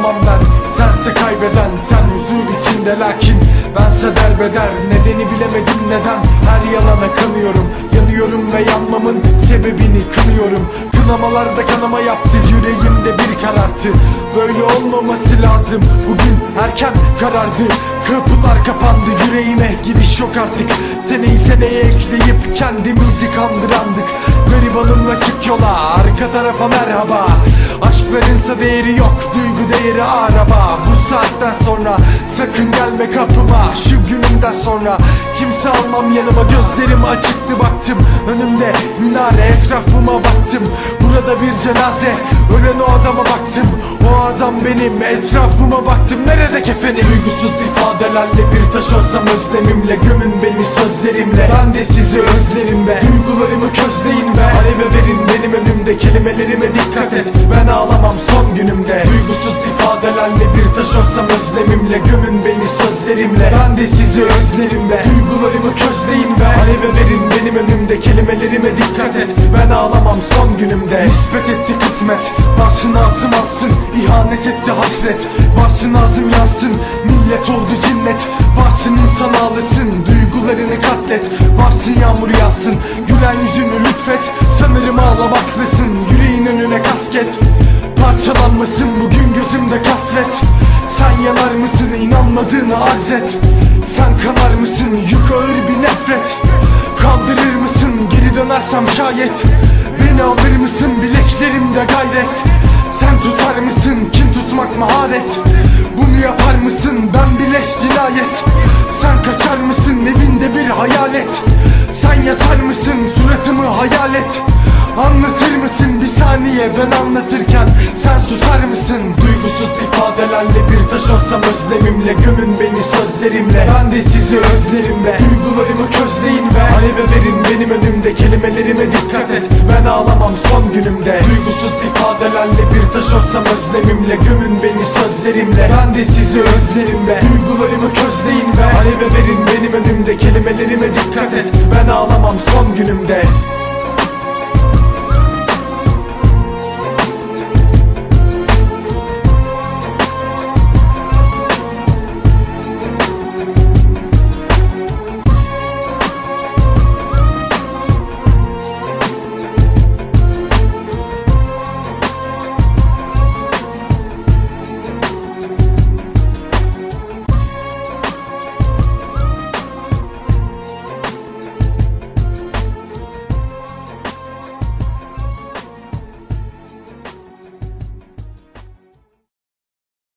bazen Sen huzur içinde. Lakin bense derbeder. Nedeni bilemedim neden. Her yalana kanıyorum. Yanıyorum ve yanmamın sebebini kınıyorum. Kınamalarda kanama yaptı. Yüreğimde bir karartı. Böyle olmaması lazım. Bugün erken karardı. Kapılar kapandı. Yüreğime giriş yok artık. Seneyi seneye ekleyip kendimizi kandırandık. Garibanımla çık yola. Arka tarafa merhaba Aşklarınsa değeri yok duygu değeri araba. Bu saatten sonra sakın gelme kapıma. Şu günümden sonra kimse almam yanıma. Gözlerim açıktı baktım. Önümde minare etrafıma baktım. Burada bir cenaze ölen o adama baktım. O adam benim etrafıma baktım. Nerede kefeni Duygusuz ifadelerle bir taş olsam özlemimle. Gömün beni sözlerimle. Ben de sizi özlerim be. Duygularımı közleyin ve aleve verin benim önümde. Kelimelerime et ben ağlamam son günümde. Duygusuz ifadelerle bir taş olsam özlemimle. Gömün beni sözlerimle. Ben de sizi özlerim be Duygularımı közleyin ve aleve verin. Benim önümde Kelimelerime dikkat et. Ben ağlamam son günümde. Nispet etti kısmet. Varsın ağzım alsın. İhanet etti hasret. Varsın ağzım yansın. Millet oldu cinnet. Varsın insan ağlasın. Duygularını katlet. Varsın yağmur yağsın. Gülen yüzünü lütfet. Sanırım ağlamaklısın kasket Parçalanmasın bugün gözümde kasvet. Sen yanar mısın inanmadığını arz et Sen kanar mısın yük ağır bir nefret. Kaldırır mısın geri dönersem şayet. Beni alır mısın bileklerimde gayret. Sen tutar mısın kin tutmak maharet? Bunu yapar mısın ben bileş cinayet Anlatır mısın? Bir saniye ben anlatırken Sen susar mısın? Duygusuz ifadelerle bir taş olsam özlemimle Gömün beni sözlerimle. Ben de sizi özlerim be. Duygularımı közleyin ve aleve verin benim önümde Kelimelerime dikkat et. Ben ağlamam son günümde. Duygusuz ifadelerle bir taş olsam özlemimle Gömün beni sözlerimle. Ben de sizi özlerim be. Duygularımı közleyin ve aleve verin benim önümde Kelimelerime dikkat et. Ben ağlamam son günümde